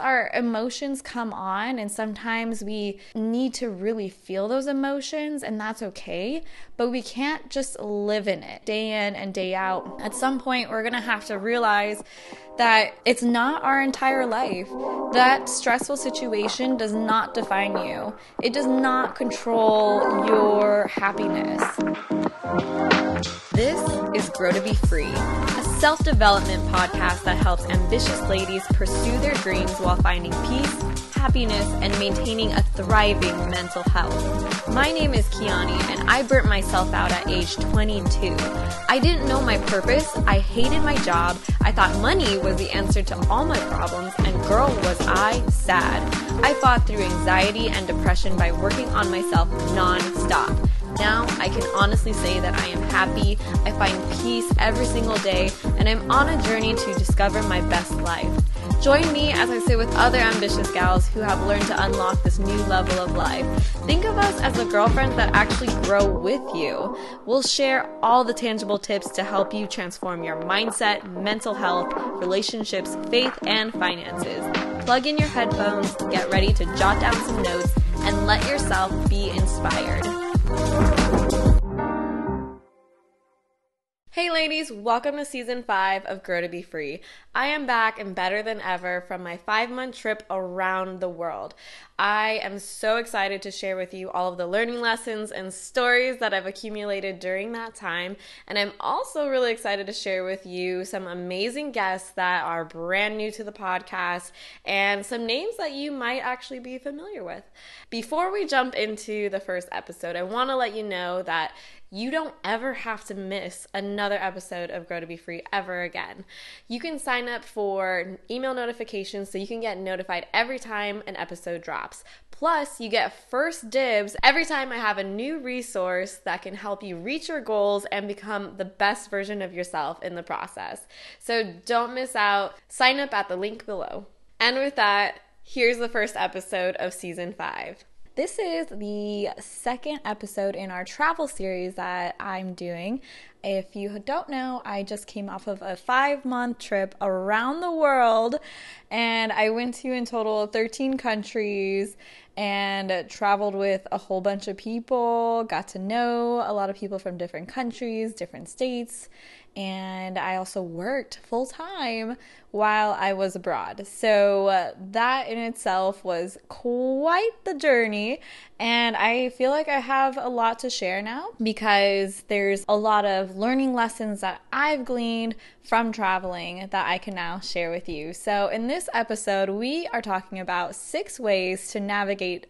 Our emotions come on, and sometimes we need to really feel those emotions, and that's okay. But we can't just live in it day in and day out. At some point, we're gonna have to realize that it's not our entire life. That stressful situation does not define you, it does not control your happiness. This is Grow to Be Free, a self development podcast that helps ambitious ladies pursue their dreams while finding peace, happiness, and maintaining a thriving mental health. My name is Kiani, and I burnt myself out at age 22. I didn't know my purpose, I hated my job, I thought money was the answer to all my problems, and girl, was I sad. I fought through anxiety and depression by working on myself non stop. Now I can honestly say that I am happy, I find peace every single day, and I'm on a journey to discover my best life. Join me as I sit with other ambitious gals who have learned to unlock this new level of life. Think of us as the girlfriends that actually grow with you. We'll share all the tangible tips to help you transform your mindset, mental health, relationships, faith, and finances. Plug in your headphones, get ready to jot down some notes, and let yourself be inspired. Hey ladies, welcome to season five of Grow to Be Free. I am back and better than ever from my five month trip around the world. I am so excited to share with you all of the learning lessons and stories that I've accumulated during that time. And I'm also really excited to share with you some amazing guests that are brand new to the podcast and some names that you might actually be familiar with. Before we jump into the first episode, I want to let you know that you don't ever have to miss another episode of Grow to Be Free ever again. You can sign up for email notifications so you can get notified every time an episode drops. Plus, you get first dibs every time I have a new resource that can help you reach your goals and become the best version of yourself in the process. So don't miss out. Sign up at the link below. And with that, here's the first episode of season five. This is the second episode in our travel series that I'm doing. If you don't know, I just came off of a five month trip around the world and I went to in total 13 countries and traveled with a whole bunch of people, got to know a lot of people from different countries, different states, and I also worked full time while I was abroad. So uh, that in itself was quite the journey. And I feel like I have a lot to share now because there's a lot of learning lessons that I've gleaned from traveling that I can now share with you. So in this episode, we are talking about six ways to navigate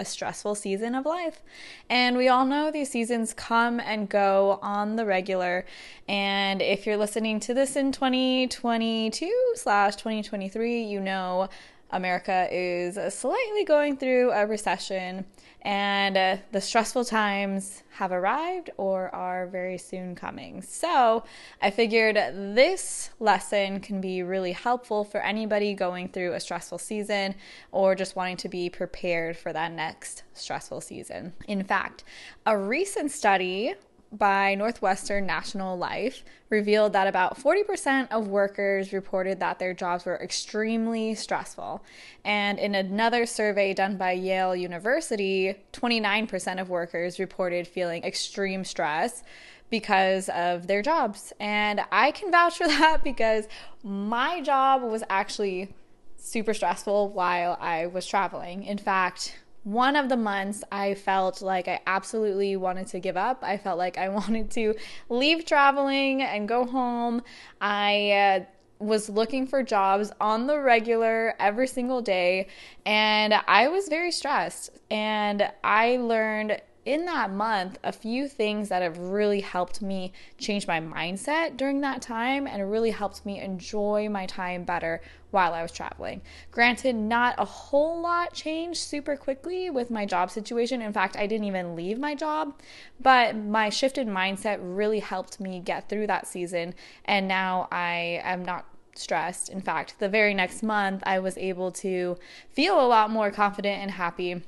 a stressful season of life. And we all know these seasons come and go on the regular. And if you're listening to this in 2022 slash 2023, you know America is slightly going through a recession and uh, the stressful times have arrived or are very soon coming. So, I figured this lesson can be really helpful for anybody going through a stressful season or just wanting to be prepared for that next stressful season. In fact, a recent study by Northwestern National Life revealed that about 40% of workers reported that their jobs were extremely stressful. And in another survey done by Yale University, 29% of workers reported feeling extreme stress because of their jobs. And I can vouch for that because my job was actually super stressful while I was traveling. In fact, one of the months I felt like I absolutely wanted to give up. I felt like I wanted to leave traveling and go home. I uh, was looking for jobs on the regular every single day and I was very stressed and I learned in that month a few things that have really helped me change my mindset during that time and really helped me enjoy my time better while I was traveling. Granted, not a whole lot changed super quickly with my job situation. In fact, I didn't even leave my job, but my shifted mindset really helped me get through that season. And now I am not stressed. In fact, the very next month, I was able to feel a lot more confident and happy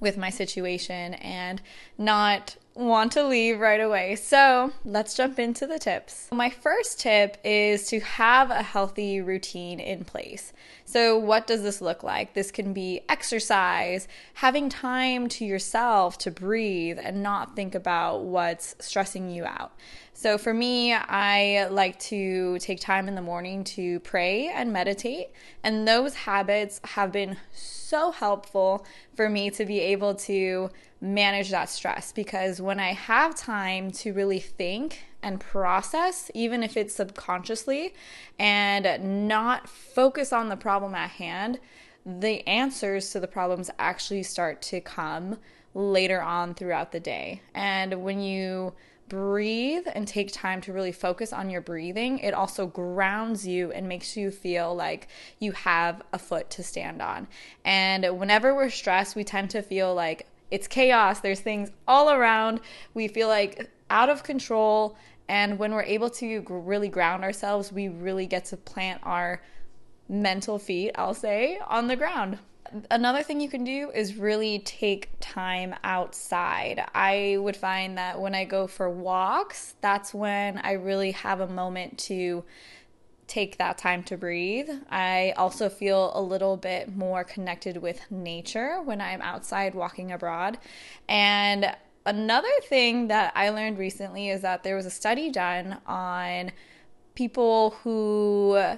with my situation and not want to leave right away. So let's jump into the tips. My first tip is to have a healthy routine in place. So, what does this look like? This can be exercise, having time to yourself to breathe and not think about what's stressing you out. So, for me, I like to take time in the morning to pray and meditate, and those habits have been so helpful for me to be able to manage that stress because when I have time to really think and process, even if it's subconsciously, and not focus on the problem at hand, the answers to the problems actually start to come later on throughout the day. And when you breathe and take time to really focus on your breathing, it also grounds you and makes you feel like you have a foot to stand on. And whenever we're stressed, we tend to feel like it's chaos, there's things all around. We feel like out of control. And when we're able to really ground ourselves, we really get to plant our mental feet, I'll say, on the ground. Another thing you can do is really take time outside. I would find that when I go for walks, that's when I really have a moment to take that time to breathe. I also feel a little bit more connected with nature when I'm outside walking abroad. And another thing that I learned recently is that there was a study done on people who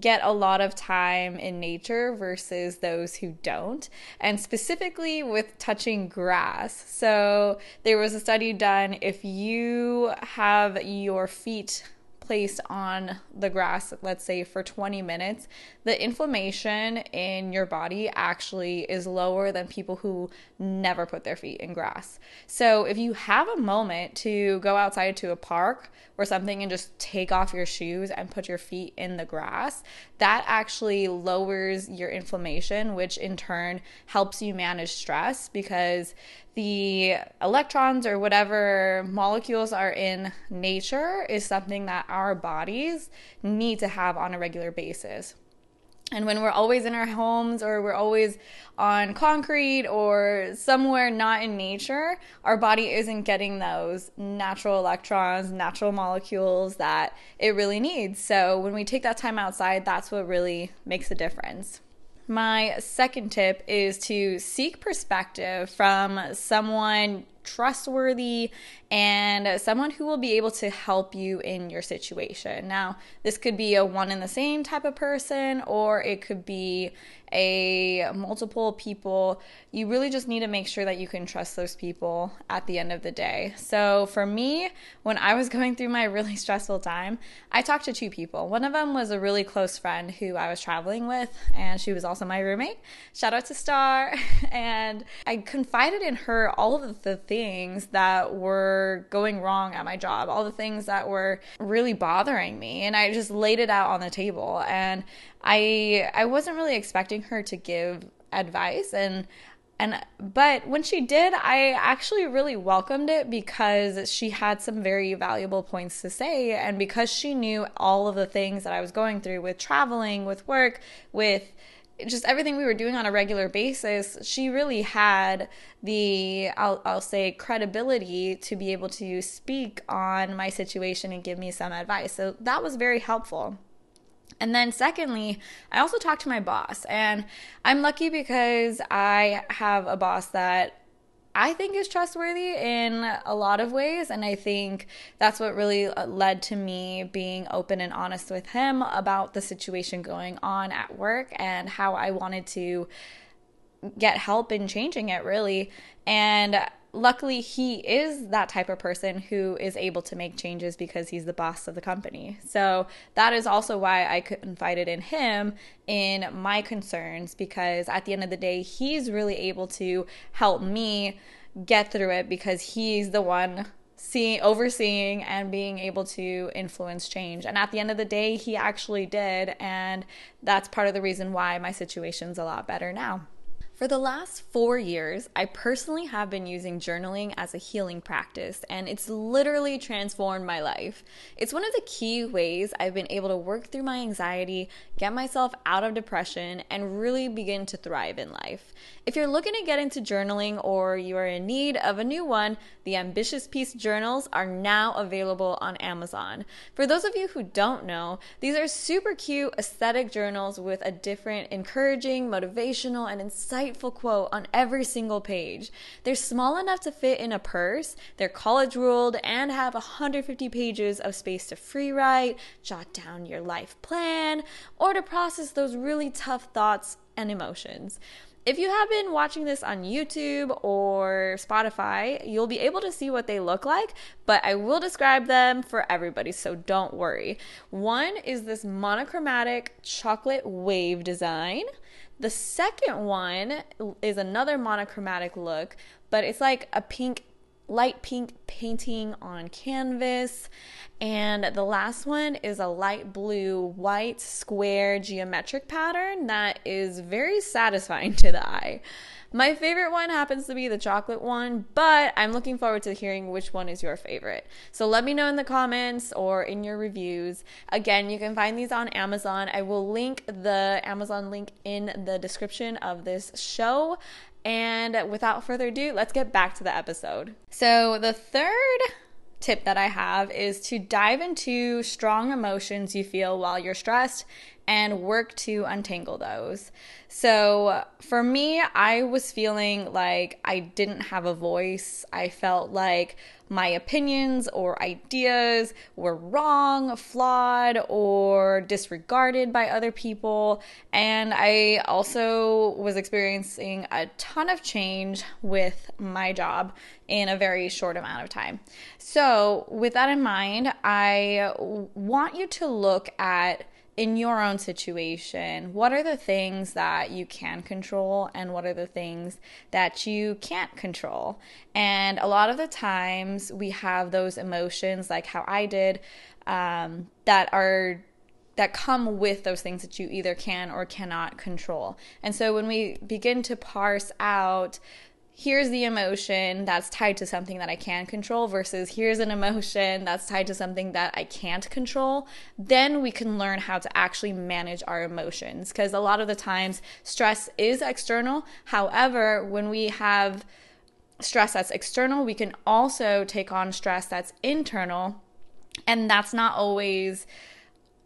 get a lot of time in nature versus those who don't, and specifically with touching grass. So, there was a study done if you have your feet placed on the grass, let's say for 20 minutes, the inflammation in your body actually is lower than people who never put their feet in grass. So if you have a moment to go outside to a park or something and just take off your shoes and put your feet in the grass, that actually lowers your inflammation, which in turn helps you manage stress because the electrons or whatever molecules are in nature is something that our bodies need to have on a regular basis. And when we're always in our homes or we're always on concrete or somewhere not in nature, our body isn't getting those natural electrons, natural molecules that it really needs. So when we take that time outside, that's what really makes a difference. My second tip is to seek perspective from someone trustworthy and someone who will be able to help you in your situation. Now, this could be a one and the same type of person, or it could be a multiple people. You really just need to make sure that you can trust those people at the end of the day. So, for me, when I was going through my really stressful time, I talked to two people. One of them was a really close friend who I was traveling with, and she was also my roommate. Shout out to Star. And I confided in her all of the things that were going wrong at my job, all the things that were really bothering me. And I just laid it out on the table. And I I wasn't really expecting her to give advice and and but when she did i actually really welcomed it because she had some very valuable points to say and because she knew all of the things that i was going through with traveling with work with just everything we were doing on a regular basis, she really had the, I'll, I'll say, credibility to be able to speak on my situation and give me some advice. So that was very helpful. And then, secondly, I also talked to my boss, and I'm lucky because I have a boss that I think is trustworthy in a lot of ways. And I think that's what really uh, led to me being open and honest with him about the situation going on at work and how I wanted to get help in changing it, really. And luckily he is that type of person who is able to make changes because he's the boss of the company. So that is also why I confided in him in my concerns because at the end of the day he's really able to help me get through it because he's the one seeing overseeing and being able to influence change. And at the end of the day he actually did and that's part of the reason why my situation's a lot better now. For the last four years, I personally have been using journaling as a healing practice, and it's literally transformed my life. It's one of the key ways I've been able to work through my anxiety, get myself out of depression, and really begin to thrive in life. If you're looking to get into journaling or you are in need of a new one, the Ambitious Peace journals are now available on Amazon. For those of you who don't know, these are super cute aesthetic journals with a different encouraging, motivational, and insightful quote on every single page. They're small enough to fit in a purse, they're college ruled, and have 150 pages of space to free write, jot down your life plan, or to process those really tough thoughts and emotions. If you have been watching this on YouTube or Spotify, you'll be able to see what they look like, but I will describe them for everybody, so don't worry. One is this monochromatic chocolate wave design. The second one is another monochromatic look, but it's like a pink light pink painting on canvas. And the last one is a light blue, white, square geometric pattern that is very satisfying to the eye. My favorite one happens to be the chocolate one, but I'm looking forward to hearing which one is your favorite. So let me know in the comments or in your reviews. Again, you can find these on Amazon. I will link the Amazon link in the description of this show. And without further ado, let's get back to the episode. So, the third tip that I have is to dive into strong emotions you feel while you're stressed and work to untangle those. So, for me, I was feeling like I didn't have a voice. I felt like my opinions or ideas were wrong, flawed, or disregarded by other people. And I also was experiencing a ton of change with my job in a very short amount of time. So, with that in mind, I want you to look at in your own situation, what are the things that you can control and what are the things that you can't control? And a lot of the times we have those emotions, like how I did, um, that are that come with those things that you either can or cannot control. And so when we begin to parse out here's the emotion that's tied to something that I can control versus here's an emotion that's tied to something that I can't control, then we can learn how to actually manage our emotions. Because a lot of the times, stress is external. However, when we have stress that's external, we can also take on stress that's internal. And that's not always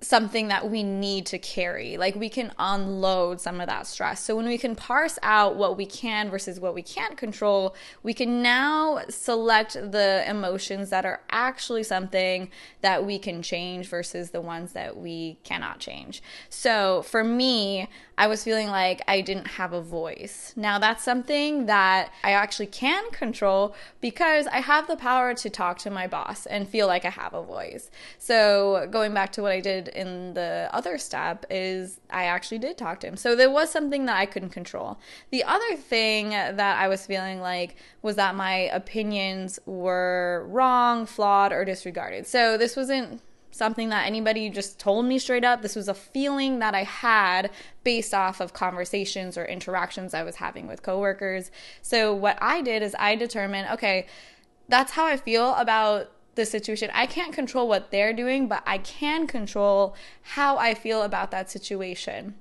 something that we need to carry. Like we can unload some of that stress. So when we can parse out what we can versus what we can't control, we can now select the emotions that are actually something that we can change versus the ones that we cannot change. So for me, I was feeling like I didn't have a voice. Now, that's something that I actually can control because I have the power to talk to my boss and feel like I have a voice. So, going back to what I did in the other step, is I actually did talk to him. So, there was something that I couldn't control. The other thing that I was feeling like was that my opinions were wrong, flawed, or disregarded. So, this wasn't something that anybody just told me straight up. This was a feeling that I had based off of conversations or interactions I was having with coworkers. So what I did is I determined, okay, that's how I feel about the situation. I can't control what they're doing, but I can control how I feel about that situation.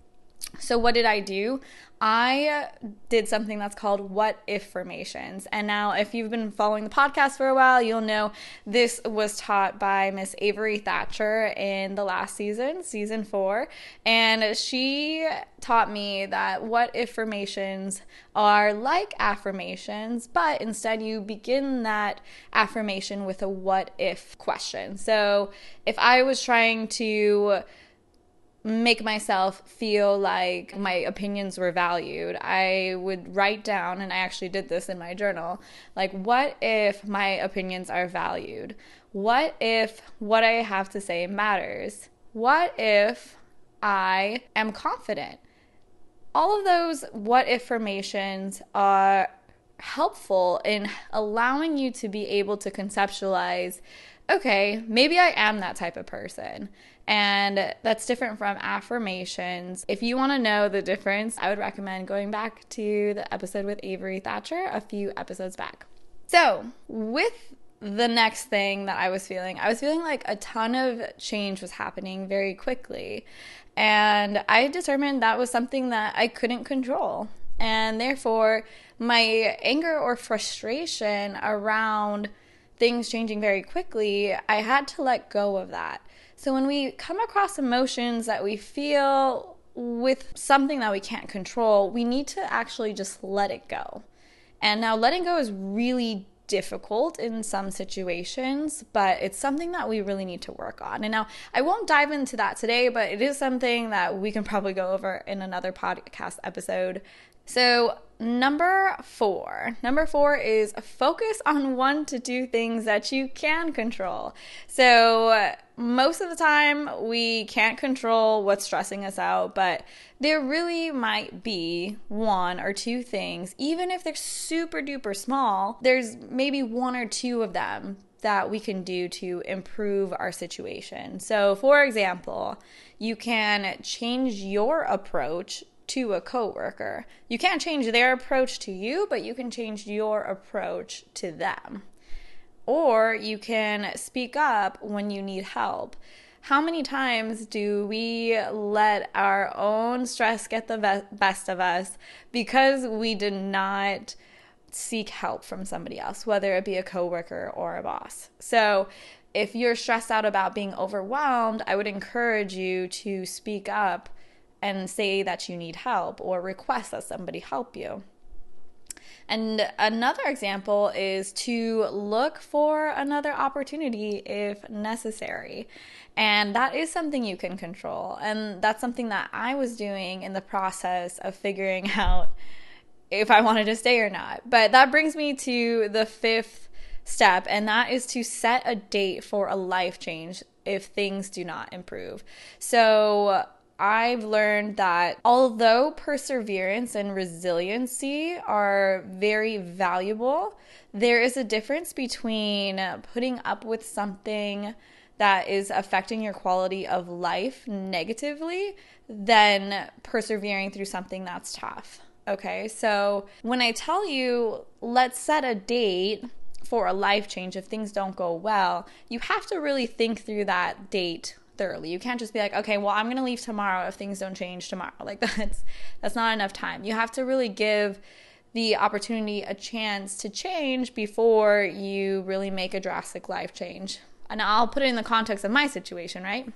So, what did I do? I did something that's called what if formations. And now, if you've been following the podcast for a while, you'll know this was taught by Miss Avery Thatcher in the last season, season four. And she taught me that what if formations are like affirmations, but instead you begin that affirmation with a what if question. So, if I was trying to make myself feel like my opinions were valued. I would write down, and I actually did this in my journal, like, what if my opinions are valued? What if what I have to say matters? What if I am confident? All of those what if formations are helpful in allowing you to be able to conceptualize okay, maybe I am that type of person. And that's different from affirmations. If you want to know the difference, I would recommend going back to the episode with Avery Thatcher a few episodes back. So, with the next thing that I was feeling, I was feeling like a ton of change was happening very quickly. And I determined that was something that I couldn't control. And therefore, my anger or frustration around things changing very quickly, I had to let go of that. So when we come across emotions that we feel with something that we can't control, we need to actually just let it go. And now letting go is really difficult in some situations, but it's something that we really need to work on. And now I won't dive into that today, but it is something that we can probably go over in another podcast episode. So number four. Number four is focus on one to two things that you can control. So, most of the time, we can't control what's stressing us out, but there really might be one or two things, even if they're super duper small, there's maybe one or two of them that we can do to improve our situation. So, for example, you can change your approach to a coworker. You can't change their approach to you, but you can change your approach to them. Or you can speak up when you need help. How many times do we let our own stress get the best of us because we did not seek help from somebody else, whether it be a coworker or a boss? So, if you're stressed out about being overwhelmed, I would encourage you to speak up and say that you need help or request that somebody help you. And another example is to look for another opportunity if necessary. And that is something you can control. And that's something that I was doing in the process of figuring out if I wanted to stay or not. But that brings me to the fifth step, and that is to set a date for a life change if things do not improve. So, I've learned that although perseverance and resiliency are very valuable, there is a difference between putting up with something that is affecting your quality of life negatively than persevering through something that's tough. Okay, so when I tell you, let's set a date for a life change if things don't go well, you have to really think through that date thoroughly. You can't just be like, okay, well, I'm going to leave tomorrow if things don't change tomorrow. Like that's that's not enough time. You have to really give the opportunity a chance to change before you really make a drastic life change. And I'll put it in the context of my situation, right?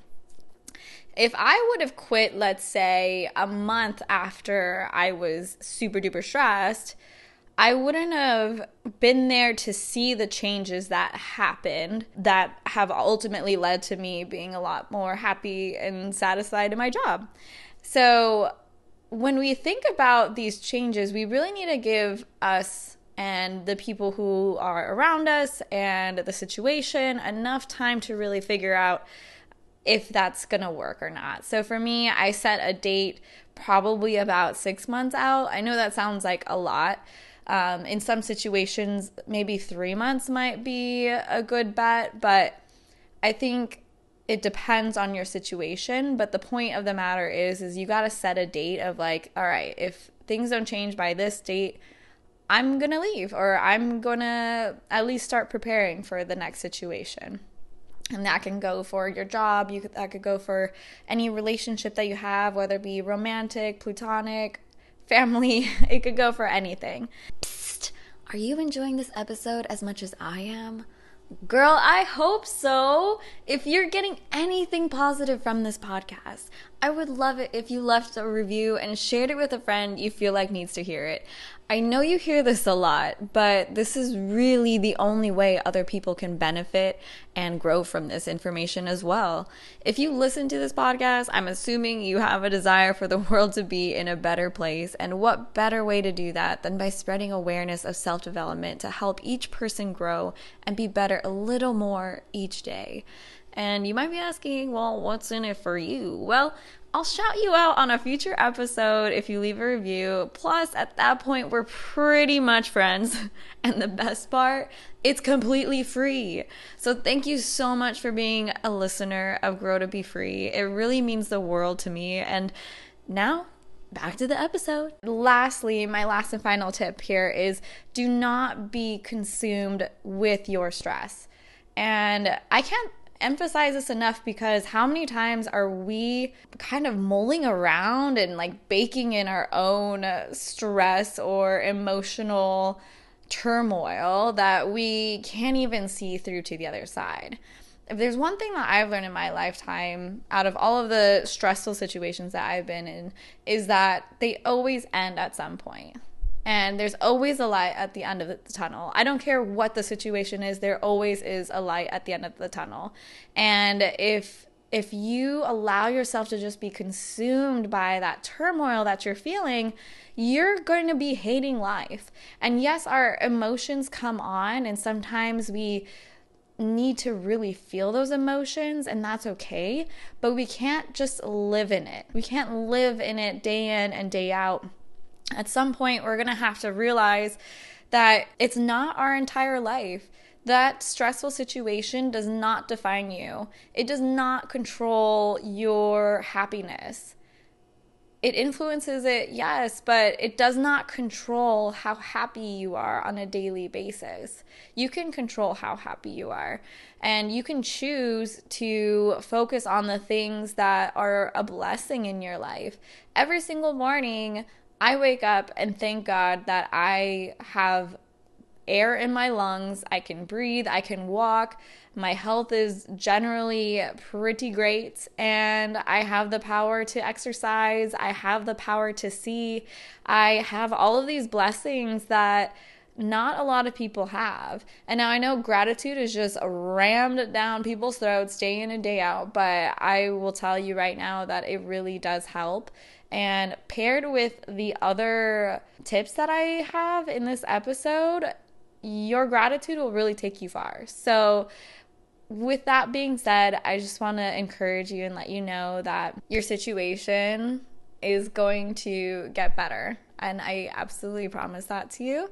If I would have quit, let's say, a month after I was super duper stressed, I wouldn't have been there to see the changes that happened that have ultimately led to me being a lot more happy and satisfied in my job. So, when we think about these changes, we really need to give us and the people who are around us and the situation enough time to really figure out if that's going to work or not. So for me, I set a date probably about six months out. I know that sounds like a lot, um, in some situations, maybe three months might be a good bet, but I think it depends on your situation. But the point of the matter is, is you got to set a date of like, all right, if things don't change by this date, I'm gonna leave, or I'm gonna at least start preparing for the next situation and that can go for your job you could that could go for any relationship that you have whether it be romantic plutonic family. It could go for anything. Are you enjoying this episode as much as I am? Girl, I hope so. If you're getting anything positive from this podcast, I would love it if you left a review and shared it with a friend you feel like needs to hear it. I know you hear this a lot, but this is really the only way other people can benefit and grow from this information as well. If you listen to this podcast, I'm assuming you have a desire for the world to be in a better place. And what better way to do that than by spreading awareness of self development to help each person grow and be better a little more each day? And you might be asking, well, what's in it for you? Well, I'll shout you out on a future episode if you leave a review. Plus, at that point, we're pretty much friends. And the best part, it's completely free. So, thank you so much for being a listener of Grow to Be Free. It really means the world to me. And now, back to the episode. Lastly, my last and final tip here is do not be consumed with your stress. And I can't emphasize this enough because how many times are we kind of mulling around and like baking in our own stress or emotional turmoil that we can't even see through to the other side? If there's one thing that I've learned in my lifetime out of all of the stressful situations that I've been in is that they always end at some point and there's always a light at the end of the tunnel. I don't care what the situation is, there always is a light at the end of the tunnel. And if if you allow yourself to just be consumed by that turmoil that you're feeling, you're going to be hating life. And yes, our emotions come on and sometimes we need to really feel those emotions and that's okay, but we can't just live in it. We can't live in it day in and day out at some point, we're going to have to realize that it's not our entire life. That stressful situation does not define you, it does not control your happiness. It influences it, yes, but it does not control how happy you are on a daily basis. You can control how happy you are, and you can choose to focus on the things that are a blessing in your life. Every single morning, I wake up and thank God that I have air in my lungs. I can breathe, I can walk. My health is generally pretty great, and I have the power to exercise. I have the power to see. I have all of these blessings that not a lot of people have. And now I know gratitude is just rammed down people's throats day in and day out, but I will tell you right now that it really does help. And paired with the other tips that I have in this episode, your gratitude will really take you far. So, with that being said, I just want to encourage you and let you know that your situation is going to get better. And I absolutely promise that to you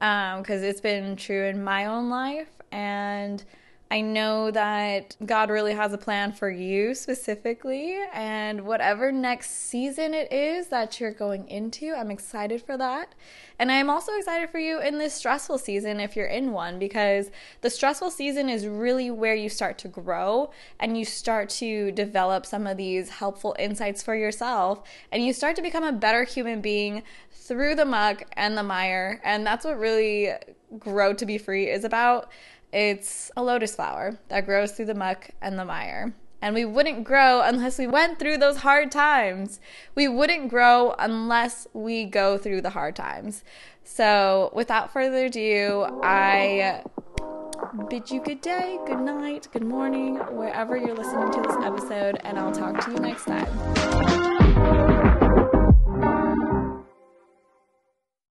because um, it's been true in my own life. And I know that God really has a plan for you specifically, and whatever next season it is that you're going into, I'm excited for that. And I'm also excited for you in this stressful season if you're in one, because the stressful season is really where you start to grow and you start to develop some of these helpful insights for yourself, and you start to become a better human being through the muck and the mire. And that's what really Grow to Be Free is about. It's a lotus flower that grows through the muck and the mire. And we wouldn't grow unless we went through those hard times. We wouldn't grow unless we go through the hard times. So, without further ado, I bid you good day, good night, good morning, wherever you're listening to this episode, and I'll talk to you next time.